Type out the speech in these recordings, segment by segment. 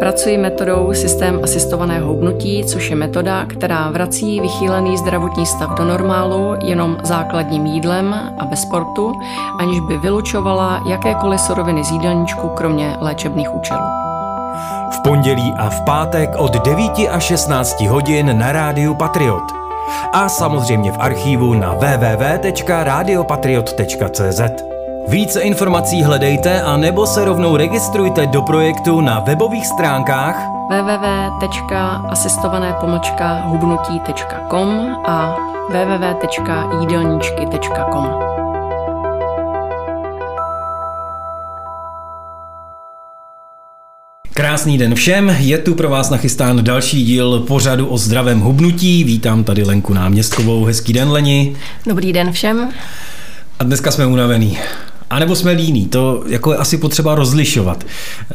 Pracuji metodou systém asistovaného hubnutí, což je metoda, která vrací vychýlený zdravotní stav do normálu jenom základním jídlem a bez sportu, aniž by vylučovala jakékoliv suroviny z jídelníčku, kromě léčebných účelů. V pondělí a v pátek od 9 až 16 hodin na rádiu Patriot. A samozřejmě v archívu na www.radiopatriot.cz. Více informací hledejte a nebo se rovnou registrujte do projektu na webových stránkách www.asistované-hubnutí.com a www.jídelníčky.com. Krásný den všem, je tu pro vás nachystán další díl pořadu o zdravém hubnutí. Vítám tady Lenku Náměstkovou, hezký den Leni. Dobrý den všem. A dneska jsme unavený. A nebo jsme líní, to jako je asi potřeba rozlišovat.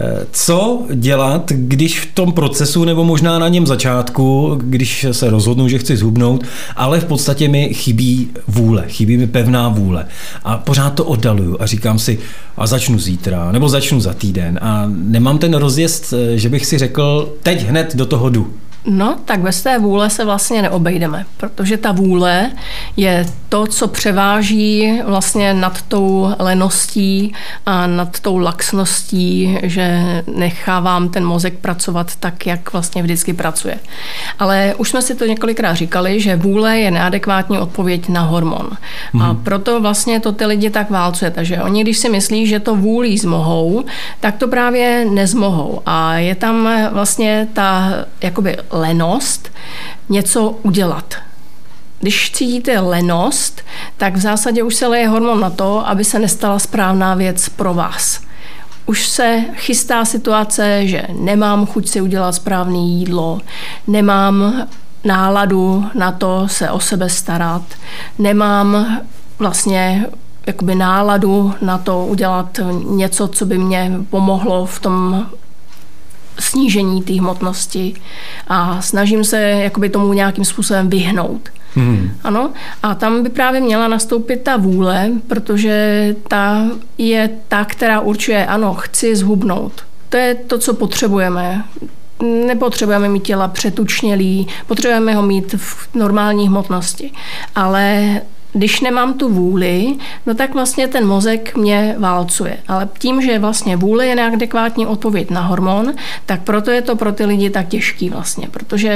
Eh, co dělat, když v tom procesu, nebo možná na něm začátku, když se rozhodnu, že chci zhubnout, ale v podstatě mi chybí vůle, chybí mi pevná vůle. A pořád to oddaluju a říkám si, a začnu zítra, nebo začnu za týden. A nemám ten rozjezd, eh, že bych si řekl, teď hned do toho jdu. No, tak bez té vůle se vlastně neobejdeme, protože ta vůle je to, co převáží vlastně nad tou leností a nad tou laxností, že nechávám ten mozek pracovat tak, jak vlastně vždycky pracuje. Ale už jsme si to několikrát říkali, že vůle je neadekvátní odpověď na hormon. Hmm. A mhm. proto vlastně to ty lidi tak válcuje. Takže oni, když si myslí, že to vůlí zmohou, tak to právě nezmohou. A je tam vlastně ta jakoby lenost něco udělat. Když cítíte lenost, tak v zásadě už se leje hormon na to, aby se nestala správná věc pro vás. Už se chystá situace, že nemám chuť si udělat správné jídlo, nemám náladu na to se o sebe starat, nemám vlastně jakoby náladu na to udělat něco, co by mě pomohlo v tom snížení té hmotnosti a snažím se jakoby tomu nějakým způsobem vyhnout. Hmm. Ano, a tam by právě měla nastoupit ta vůle, protože ta je ta, která určuje, ano, chci zhubnout. To je to, co potřebujeme. Nepotřebujeme mít těla přetučnělý, potřebujeme ho mít v normální hmotnosti. Ale když nemám tu vůli, no tak vlastně ten mozek mě válcuje. Ale tím, že vlastně vůle je neadekvátní odpověď na hormon, tak proto je to pro ty lidi tak těžký vlastně, protože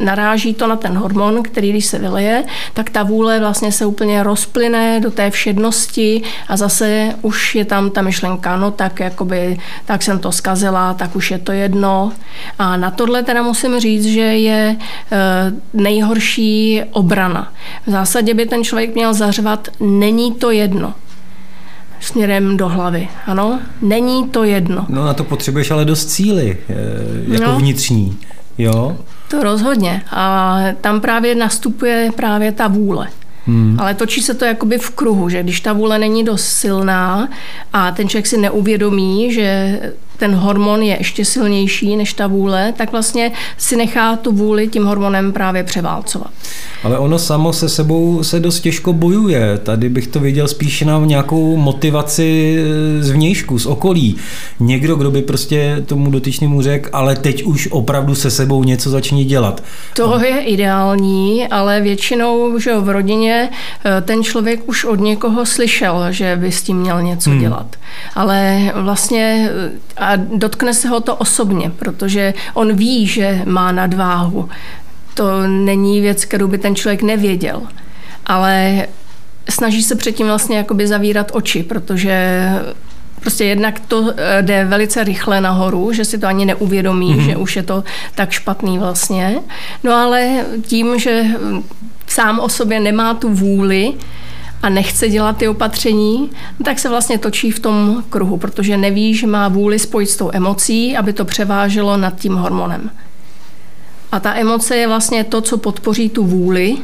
naráží to na ten hormon, který když se vyleje, tak ta vůle vlastně se úplně rozplyne do té všednosti a zase už je tam ta myšlenka, no tak jakoby, tak jsem to zkazila, tak už je to jedno. A na tohle teda musím říct, že je eh, nejhorší obrana. V zásadě by ten člověk člověk měl zařvat, není to jedno směrem do hlavy. Ano, není to jedno. No na to potřebuješ ale dost cíly, eh, jako no, vnitřní. Jo? To rozhodně. A tam právě nastupuje právě ta vůle. Hmm. Ale točí se to jakoby v kruhu, že když ta vůle není dost silná a ten člověk si neuvědomí, že ten hormon je ještě silnější než ta vůle, tak vlastně si nechá tu vůli tím hormonem právě převálcovat. Ale ono samo se sebou se dost těžko bojuje. Tady bych to viděl spíše na nějakou motivaci z vnějšku, z okolí. Někdo, kdo by prostě tomu dotyčnému řekl, ale teď už opravdu se sebou něco začne dělat. To je ideální, ale většinou že v rodině eh, ten člověk už od někoho slyšel, že by s tím měl něco hmm. dělat. Ale vlastně a dotkne se ho to osobně, protože on ví, že má nadváhu. To není věc, kterou by ten člověk nevěděl. Ale snaží se předtím vlastně jakoby zavírat oči, protože Prostě jednak to eh, jde velice rychle nahoru, že si to ani neuvědomí, mm-hmm. že už je to tak špatný vlastně. No ale tím, že sám o sobě nemá tu vůli, a nechce dělat ty opatření, tak se vlastně točí v tom kruhu, protože neví, že má vůli spojit s tou emocí, aby to převáželo nad tím hormonem. A ta emoce je vlastně to, co podpoří tu vůli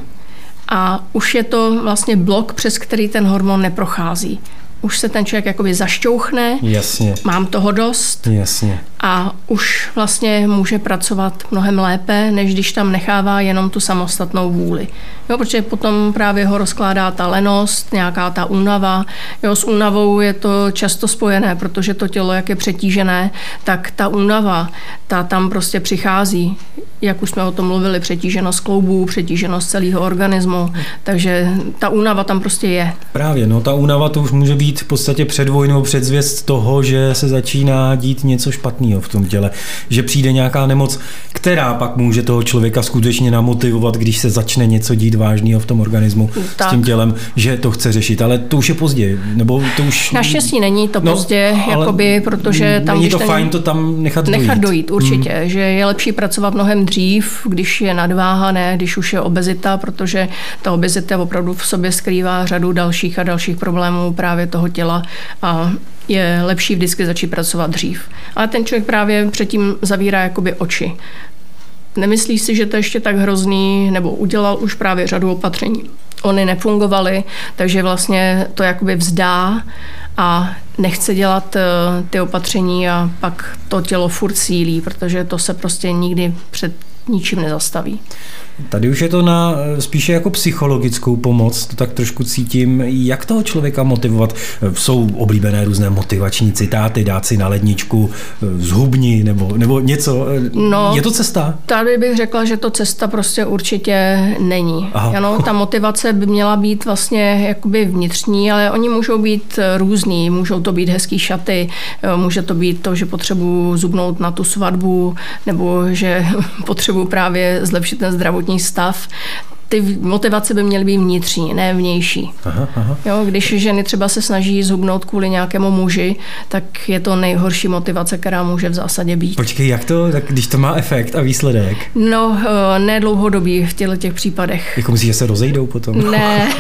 a už je to vlastně blok, přes který ten hormon neprochází. Už se ten člověk jakoby zašťouchne, Jasně. mám toho dost Jasně. a už vlastně může pracovat mnohem lépe, než když tam nechává jenom tu samostatnou vůli. Jo, protože potom právě ho rozkládá ta lenost, nějaká ta únava. Jo, s únavou je to často spojené, protože to tělo, jak je přetížené, tak ta únava, ta tam prostě přichází. Jak už jsme o tom mluvili, přetíženost kloubů, přetíženost celého organismu, takže ta únava tam prostě je. Právě, no ta únava to už může být v podstatě předvoj nebo předzvěst toho, že se začíná dít něco špatného v tom těle, že přijde nějaká nemoc, která pak může toho člověka skutečně namotivovat, když se začne něco dít vážného v tom organismu tak. s tím tělem, že to chce řešit, ale to už je pozdě, nebo to už... Naštěstí není to no, pozdě, jakoby, protože tam... Není to ten... fajn to tam nechat dojít. Nechat dojít, určitě, hmm. že je lepší pracovat mnohem dřív, když je nadváha, ne, když už je obezita, protože ta obezita opravdu v sobě skrývá řadu dalších a dalších problémů právě toho těla a je lepší vždycky začít pracovat dřív. Ale ten člověk právě předtím zavírá jakoby oči. Nemyslí si, že to je ještě tak hrozný, nebo udělal už právě řadu opatření. Ony nefungovaly, takže vlastně to jakoby vzdá a nechce dělat eh, ty opatření a pak to tělo furt sílí, protože to se prostě nikdy před ničím nezastaví. Tady už je to na spíše jako psychologickou pomoc, to tak trošku cítím, jak toho člověka motivovat. Jsou oblíbené různé motivační citáty, dát si na ledničku zhubni nebo, nebo něco. No, je to cesta? Tady bych řekla, že to cesta prostě určitě není. Ano, ta motivace by měla být vlastně jakoby vnitřní, ale oni můžou být různý. Můžou to být hezký šaty, může to být to, že potřebuji zubnout na tu svatbu, nebo že potřebuji právě zlepšit ten zdravotní stav, ty motivace by měly být vnitřní, ne vnější. Aha, aha. Jo, když ženy třeba se snaží zhubnout kvůli nějakému muži, tak je to nejhorší motivace, která může v zásadě být. Počkej, jak to, tak když to má efekt a výsledek? No, eh, ne dlouhodobý v těchto těch případech. Jako myslíš, že se rozejdou potom? Ne,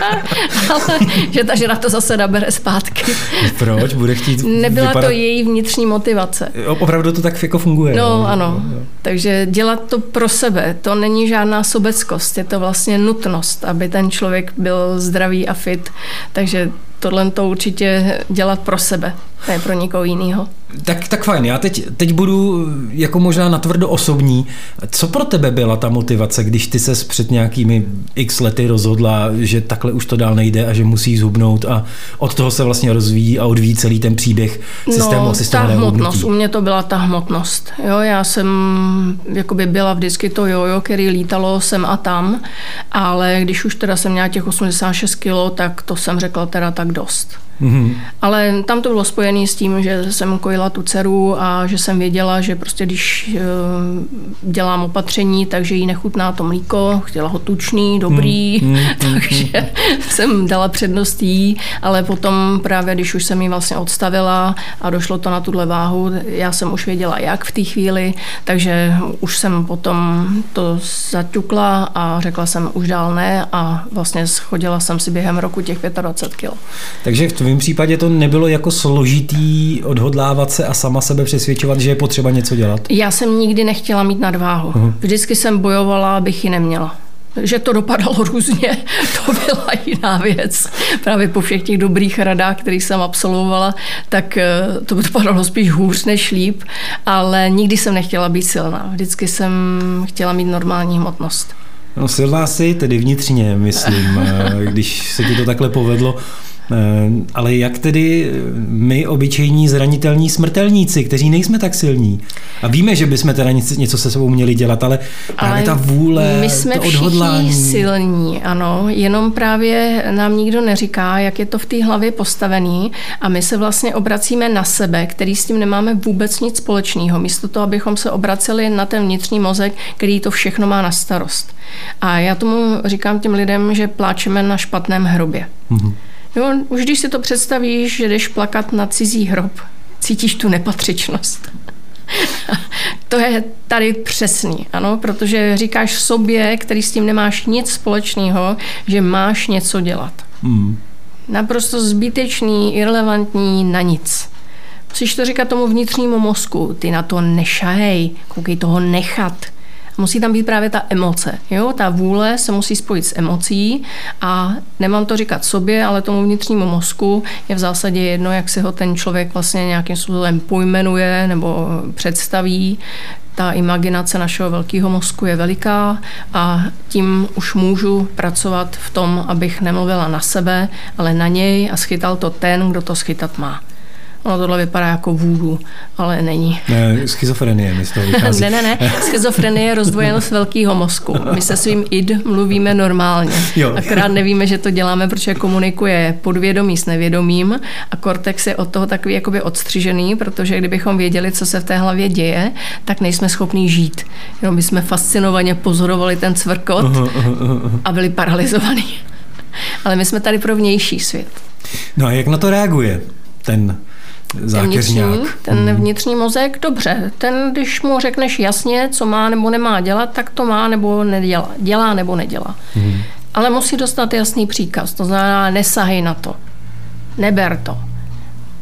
ale že ta žena to zase nabere zpátky. Proč? Bude chtít Nebyla vypadat... to její vnitřní motivace. Opravdu to tak jako funguje. No, no ano. Takže dělat to pro sebe, to není žádná sobeckost je to vlastně nutnost, aby ten člověk byl zdravý a fit. Takže tohle to určitě dělat pro sebe, ne pro někoho jiného. Tak, tak fajn, já teď, teď budu jako možná natvrdo osobní. Co pro tebe byla ta motivace, když ty se před nějakými x lety rozhodla, že takhle už to dál nejde a že musí zhubnout a od toho se vlastně rozvíjí a odvíjí celý ten příběh systému no, ta hmotnost, u mě to byla ta hmotnost. Jo, já jsem jakoby byla vždycky to jojo, který lítalo sem a tam, ale když už teda jsem měla těch 86 kilo, tak to jsem řekla teda tak dost. Mm-hmm. Ale tam to bylo spojené s tím, že jsem kojila tu dceru a že jsem věděla, že prostě když eh, dělám opatření, takže jí nechutná to mlíko, chtěla ho tučný, dobrý, mm-hmm. takže jsem dala přednost jí, ale potom právě, když už jsem ji vlastně odstavila a došlo to na tuhle váhu, já jsem už věděla, jak v té chvíli, takže už jsem potom to zaťukla a řekla jsem už dál ne a vlastně schodila jsem si během roku těch 25 kg. Takže v tvém případě to nebylo jako složitý odhodlávat se a sama sebe přesvědčovat, že je potřeba něco dělat? Já jsem nikdy nechtěla mít nadváhu. Uh-huh. Vždycky jsem bojovala, abych ji neměla. Že to dopadalo různě, to byla jiná věc. Právě po všech těch dobrých radách, které jsem absolvovala, tak eh, to dopadalo spíš hůř než líp, ale nikdy jsem nechtěla být silná. Vždycky jsem chtěla mít normální hmotnost. No silná si, tedy vnitřně, myslím, eh, když se ti to takhle povedlo. Eh, ale jak tedy my, obyčejní zranitelní smrtelníci, kteří nejsme tak silní a víme, že bychom teda něco se sebou měli dělat, ale právě ale ta vůle, my jsme to odhodlání. silní, ano, jenom právě nám nikdo neříká, jak je to v té hlavě postavený a my se vlastně obracíme na sebe, který s tím nemáme vůbec nic společného, místo toho, abychom se obraceli na ten vnitřní mozek, který to všechno má na starost. A já tomu říkám těm lidem, že pláčeme na špatném hrobě. Mm-hmm. Jo, už když si to představíš, že jdeš plakat na cizí hrob, cítíš tu nepatřičnost. to je tady přesný, ano, protože říkáš sobě, který s tím nemáš nic společného, že máš něco dělat. Hmm. Naprosto zbytečný, irrelevantní, na nic. Musíš to říkat tomu vnitřnímu mozku, ty na to nešahej, koukej toho nechat. Musí tam být právě ta emoce. Jo? Ta vůle se musí spojit s emocí a nemám to říkat sobě, ale tomu vnitřnímu mozku je v zásadě jedno, jak si ho ten člověk vlastně nějakým způsobem pojmenuje nebo představí ta imaginace našeho velkého mozku je veliká a tím už můžu pracovat v tom, abych nemluvila na sebe, ale na něj a schytal to ten, kdo to schytat má. Ono tohle vypadá jako vůdu, ale není. Ne, schizofrenie mi z toho vychází. ne, ne, ne. Schizofrenie je rozdvojenost velkého mozku. My se svým id mluvíme normálně. Jo. Akorát nevíme, že to děláme, protože komunikuje podvědomí s nevědomím a kortex je od toho takový jakoby odstřižený, protože kdybychom věděli, co se v té hlavě děje, tak nejsme schopní žít. Jenom by jsme fascinovaně pozorovali ten cvrkot uh-huh, uh-huh. a byli paralizovaní. Ale my jsme tady pro vnější svět. No a jak na to reaguje ten zákeřňák. Ten vnitřní, ten hmm. vnitřní mozek, dobře. Ten, když mu řekneš jasně, co má nebo nemá dělat, tak to má nebo nedělá. Dělá nebo nedělá. Hmm. Ale musí dostat jasný příkaz. To znamená, nesahej na to. Neber to.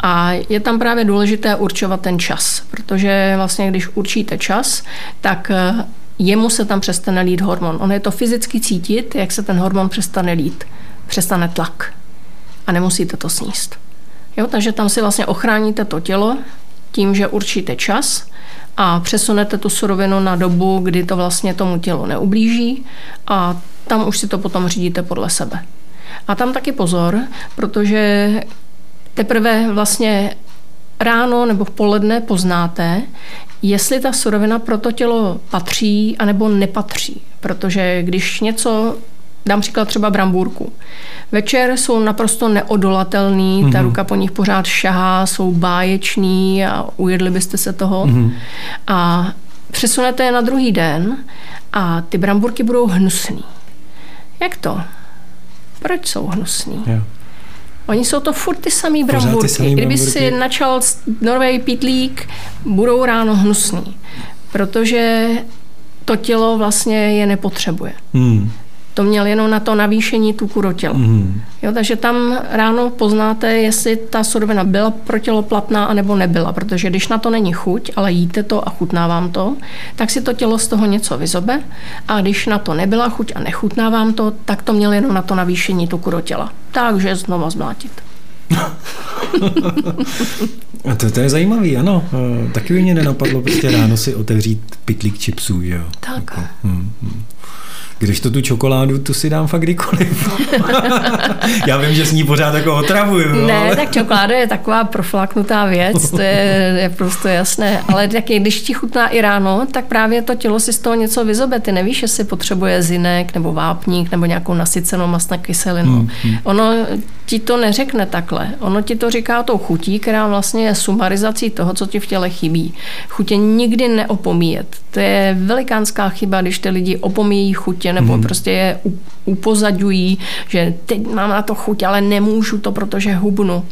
A je tam právě důležité určovat ten čas, protože vlastně když určíte čas, tak eh, jemu se tam přestane lít hormon. On je to fyzicky cítit, jak se ten hormon přestane lít. Přestane tlak. A nemusíte to sníst. Jo, takže tam si vlastně ochráníte to tělo tím, že určíte čas a přesunete tu surovinu na dobu, kdy to vlastně tomu tělu neublíží a tam už si to potom řídíte podle sebe. A tam taky pozor, protože teprve vlastně ráno nebo v poledne poznáte, jestli ta surovina pro to tělo patří anebo nepatří. Protože když něco Dám příklad třeba brambůrku. Večer jsou naprosto neodolatelný, mm-hmm. ta mhm. ruka po nich pořád šahá, jsou báječní a ujedli byste se toho. Mm-hmm. A přesunete je na druhý den a ty brambůrky budou hnusný. Jak to? Proč jsou hnusný? Yeah. Oni jsou to furt ty samý brambůrky. Ty Kdyby brambůrky. si načal Norway pitlík, budou ráno hnusný. Protože to tělo vlastně je nepotřebuje. Hmm to měl jenom na to navýšení tuku do těla. Mm. Jo, takže tam ráno poznáte, jestli ta surovina byla pro tělo platná anebo nebyla, protože když na to není chuť, ale jíte to a chutná vám to, tak si to tělo z toho něco vyzobe a když na to nebyla chuť a nechutná vám to, tak to měl jenom na to navýšení tuku do těla. Takže znova zmlátit. A to, to je zajímavý, ano. E, taky by mě nenapadlo prostě ráno si otevřít pitlík čipsů, jo. Tak. Jako, hmm, hmm. Když to tu čokoládu, tu si dám fakt kdykoliv. Já vím, že s ní pořád jako otravuju. Ne, ale... tak čokoláda je taková proflaknutá věc, to je, je prostě jasné. Ale taky, když ti chutná i ráno, tak právě to tělo si z toho něco vyzobe. Ty nevíš, jestli potřebuje zinek nebo vápník nebo nějakou nasycenou masnou kyselinu. Hmm, hmm. Ono ti to neřekne takhle. Ono ti to říká tou chutí, která vlastně je sumarizací toho, co ti v těle chybí. Chutě nikdy neopomíjet. To je velikánská chyba, když ty lidi opomíjí chutě nebo hmm. prostě je upozaďují, že teď mám na to chuť, ale nemůžu to, protože hubnu.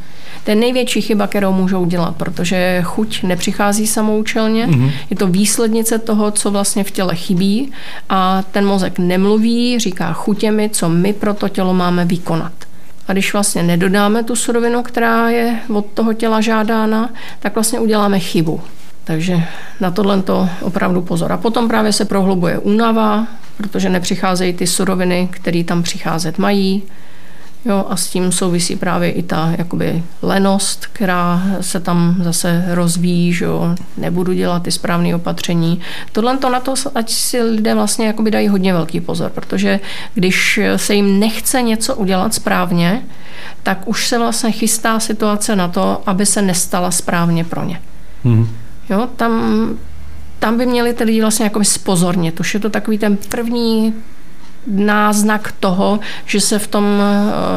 To je největší chyba, kterou můžou dělat, protože chuť nepřichází samoučelně, mm-hmm. je to výslednice toho, co vlastně v těle chybí a ten mozek nemluví, říká chutěmi, co my pro to tělo máme vykonat. A když vlastně nedodáme tu surovinu, která je od toho těla žádána, tak vlastně uděláme chybu. Takže na tohle to opravdu pozor. A potom právě se prohlubuje únava, protože nepřicházejí ty suroviny, které tam přicházet mají. Jo, a s tím souvisí právě i ta jakoby lenost, která se tam zase rozvíjí, že jo, nebudu dělat ty správné opatření. Tohle to na to, ať si lidé vlastně jakoby dají hodně velký pozor, protože když se jim nechce něco udělat správně, tak už se vlastně chystá situace na to, aby se nestala správně pro ně. Hmm. Jo, tam, tam by měli ty lidi vlastně jako spozornit. Už je to takový ten první náznak toho, že se v tom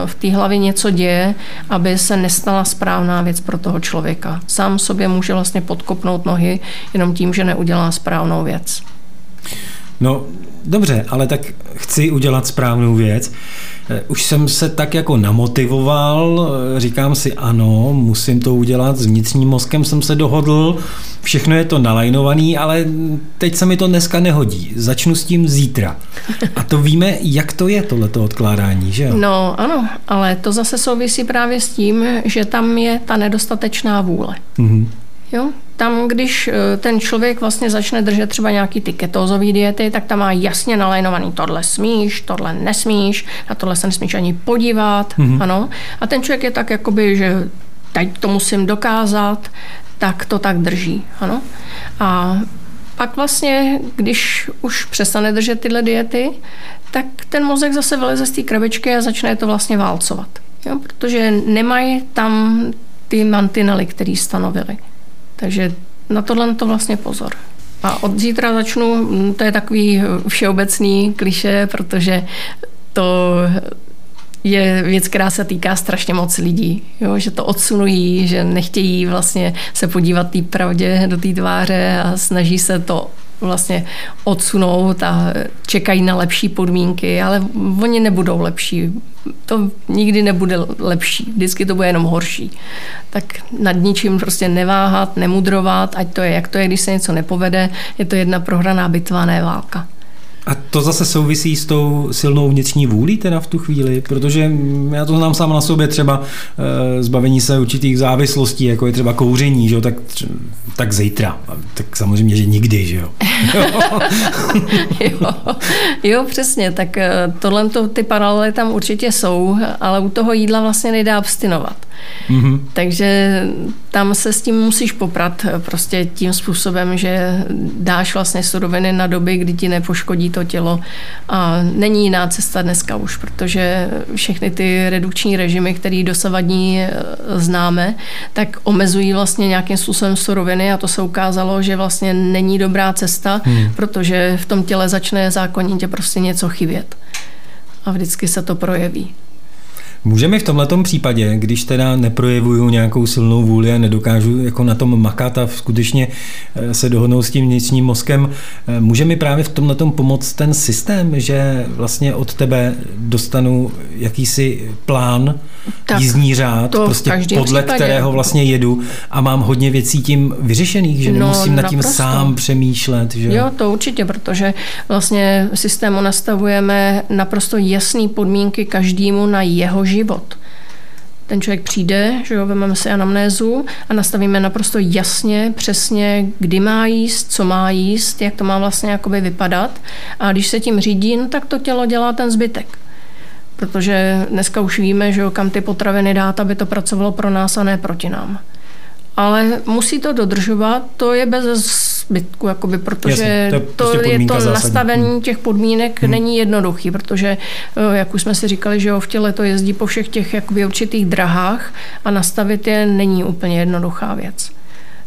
v té hlavě něco děje, aby se nestala správná věc pro toho člověka. Sám sobě může vlastně podkopnout nohy jenom tím, že neudělá správnou věc. No, dobře, ale tak chci udělat správnou věc. Eh, už jsem se tak jako namotivoval, eh, říkám si ano, musím to udělat, s vnitřním mozkem jsem se dohodl, všechno je to nalajnovaný, ale teď se mi to dneska nehodí. Začnu s tím zítra. A to víme, jak to je tohleto odkládání, že jo? No ano, ale to zase souvisí právě s tím, že tam je ta nedostatečná vůle. Mm-hmm. Jo? Tam, když eh, ten člověk vlastně začne držet třeba nějaký ty ketózové diety, tak tam má jasně nalajnovaný tohle smíš, tohle nesmíš, na tohle se nesmíš ani podívat, mm-hmm. ano. A ten člověk je tak jakoby, že teď to musím dokázat, tak to tak drží, ano. A pak vlastně, když už přestane držet tyhle diety, tak ten mozek zase vyleze z té krabičky a začne to vlastně válcovat. Jo? Protože nemají tam ty mantinely, které stanovili. Takže na tohle to vlastně pozor. A od zítra začnu, mm, to je takový všeobecný kliše, protože to je věc, která se týká strašně moc lidí, jo? že to odsunují, že nechtějí vlastně se podívat té pravdě do té tváře a snaží se to vlastně odsunout a čekají na lepší podmínky, ale oni nebudou lepší. To nikdy nebude lepší, vždycky to bude jenom horší. Tak nad ničím prostě neváhat, nemudrovat, ať to je, jak to je, když se něco nepovede, je to jedna prohraná bitva, ne válka. A to zase souvisí s tou silnou vnitřní vůlí teda v tu chvíli, protože já to znám sám na sobě třeba e, zbavení se určitých závislostí, jako je třeba kouření, že jo, tak, tak zítra. Tak samozřejmě, že nikdy, že jo. jo, jo, přesně, tak eh, tohle ty paralely tam určitě jsou, ale u toho jídla vlastně nejde abstinovat. Mm-hmm. Takže tam se s tím musíš poprat prostě tím způsobem, že dáš vlastně suroviny na doby, kdy ti nepoškodí to tělo a není jiná cesta dneska už, protože všechny ty redukční režimy, které dosavadní e, známe, tak omezují vlastně nějakým způsobem suroviny a to se ukázalo, že vlastně není dobrá cesta, hmm. protože v tom těle začne zákonitě prostě něco chybět. A vždycky se to projeví. Můžeme v tomto případě, když teda neprojevuju nějakou silnou vůli a nedokážu jako na tom makat a skutečně eh, se dohodnout s tím vnitřním mozkem, eh, může mi právě v tomhle pomoct ten systém, že vlastně od tebe dostanu jakýsi plán, tak, jízdní řád, prostě podle případě. kterého vlastně jedu a mám hodně věcí tím vyřešených, že no, nemusím nad tím naprosto. sám přemýšlet. Že? Jo, to určitě, protože vlastně systému nastavujeme naprosto jasné podmínky každému na jeho život. Ten člověk přijde, že jo, vezmeme si anamnézu a nastavíme naprosto jasně, přesně, kdy má jíst, co má jíst, jak to má vlastně jakoby vypadat. A když se tím řídí, no, tak to tělo dělá ten zbytek. Protože dneska už víme, že jo, kam ty potraviny dát, aby to pracovalo pro nás a ne proti nám. Ale musí to dodržovat, to je bez zbytku, jakoby, protože Jasně, to, je, to, prostě je to zásadní. nastavení hmm. těch podmínek hmm. není jednoduchý, protože, eh, jak už jsme si říkali, že jo, v těle to jezdí po všech těch jakoby, určitých drahách a nastavit je není úplně jednoduchá věc.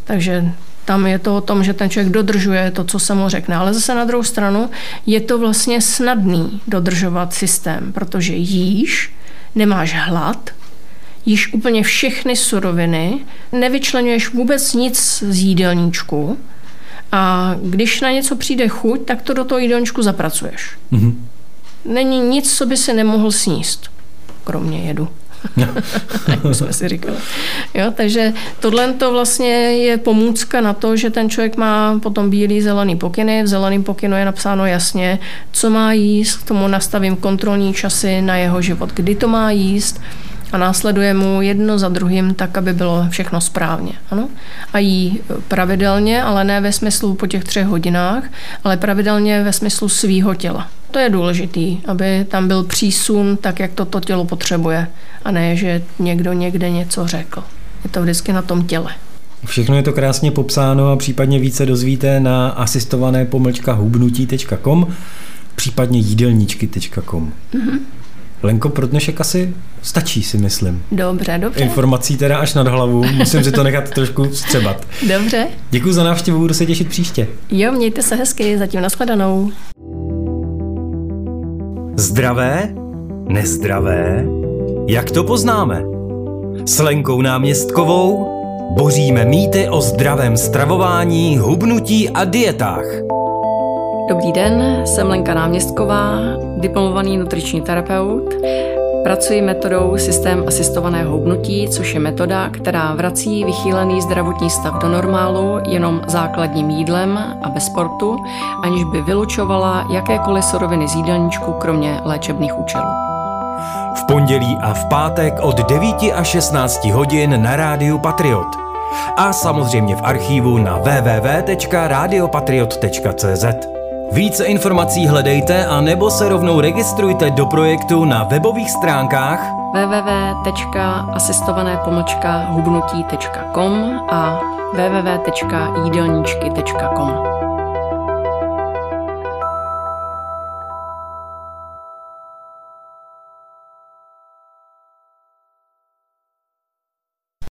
Takže tam je to o tom, že ten člověk dodržuje to, co se mu řekne. Ale zase na druhou stranu je to vlastně snadný dodržovat systém, protože jíš, nemáš hlad, jíš úplně všechny suroviny, nevyčlenuješ vůbec nic z jídelníčku, a když na něco přijde chuť, tak to do toho jídelníčku zapracuješ. Mm-hmm. Není nic, co by se nemohl sníst, kromě jedu. jak jsme si říkali. Jo, takže tohle to vlastně je pomůcka na to, že ten člověk má potom bílý zelený pokyny. V zeleném pokynu je napsáno jasně, co má jíst, k tomu nastavím kontrolní časy na jeho život, kdy to má jíst, a následuje mu jedno za druhým tak, aby bylo všechno správně. Ano? A jí pravidelně, ale ne ve smyslu po těch třech hodinách, ale pravidelně ve smyslu svýho těla. To je důležitý, aby tam byl přísun tak, jak toto tělo potřebuje. A ne, že někdo někde něco řekl. Je to vždycky na tom těle. Všechno je to krásně popsáno a případně více dozvíte na asistované pomlčka hubnutí.com případně jídelníčky.com. Mm-hmm. Lenko, pro dnešek asi stačí, si myslím. Dobře, dobře. Informací teda až nad hlavu, musím si to nechat trošku střebat. Dobře. Děkuji za návštěvu, budu se těšit příště. Jo, mějte se hezky, zatím nashledanou. Zdravé? Nezdravé? Jak to poznáme? S Lenkou náměstkovou boříme mýty o zdravém stravování, hubnutí a dietách. Dobrý den, jsem Lenka Náměstková, diplomovaný nutriční terapeut. Pracuji metodou systém asistovaného hubnutí, což je metoda, která vrací vychýlený zdravotní stav do normálu jenom základním jídlem a bez sportu, aniž by vylučovala jakékoliv suroviny z jídelníčku, kromě léčebných účelů. V pondělí a v pátek od 9 až 16 hodin na rádiu Patriot. A samozřejmě v archívu na www.radiopatriot.cz. Více informací hledejte a nebo se rovnou registrujte do projektu na webových stránkách www.asistované-hubnutí.com a www.jídelníčky.com.